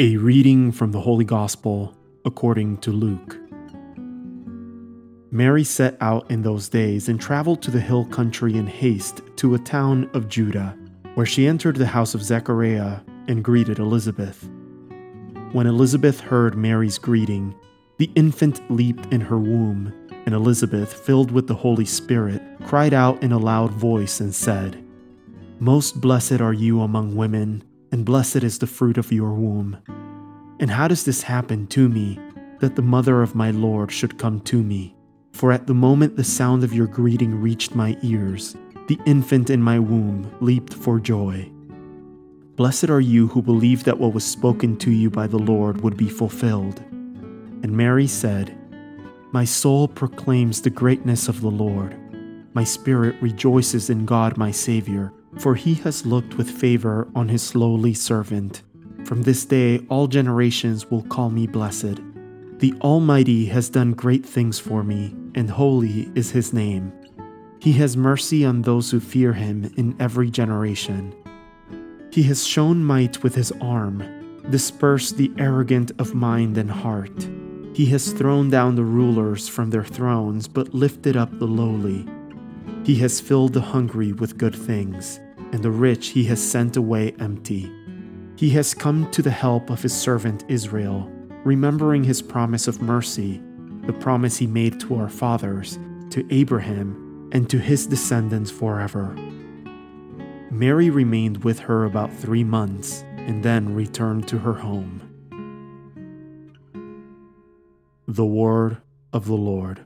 A reading from the Holy Gospel according to Luke. Mary set out in those days and traveled to the hill country in haste to a town of Judah, where she entered the house of Zechariah and greeted Elizabeth. When Elizabeth heard Mary's greeting, the infant leaped in her womb, and Elizabeth, filled with the Holy Spirit, cried out in a loud voice and said, Most blessed are you among women and blessed is the fruit of your womb. And how does this happen to me, that the mother of my Lord should come to me? For at the moment the sound of your greeting reached my ears, the infant in my womb leaped for joy. Blessed are you who believed that what was spoken to you by the Lord would be fulfilled. And Mary said, My soul proclaims the greatness of the Lord. My spirit rejoices in God my Savior for he has looked with favor on his lowly servant. From this day all generations will call me blessed. The Almighty has done great things for me, and holy is his name. He has mercy on those who fear him in every generation. He has shown might with his arm, dispersed the arrogant of mind and heart. He has thrown down the rulers from their thrones, but lifted up the lowly. He has filled the hungry with good things, and the rich he has sent away empty. He has come to the help of his servant Israel, remembering his promise of mercy, the promise he made to our fathers, to Abraham, and to his descendants forever. Mary remained with her about three months and then returned to her home. The Word of the Lord.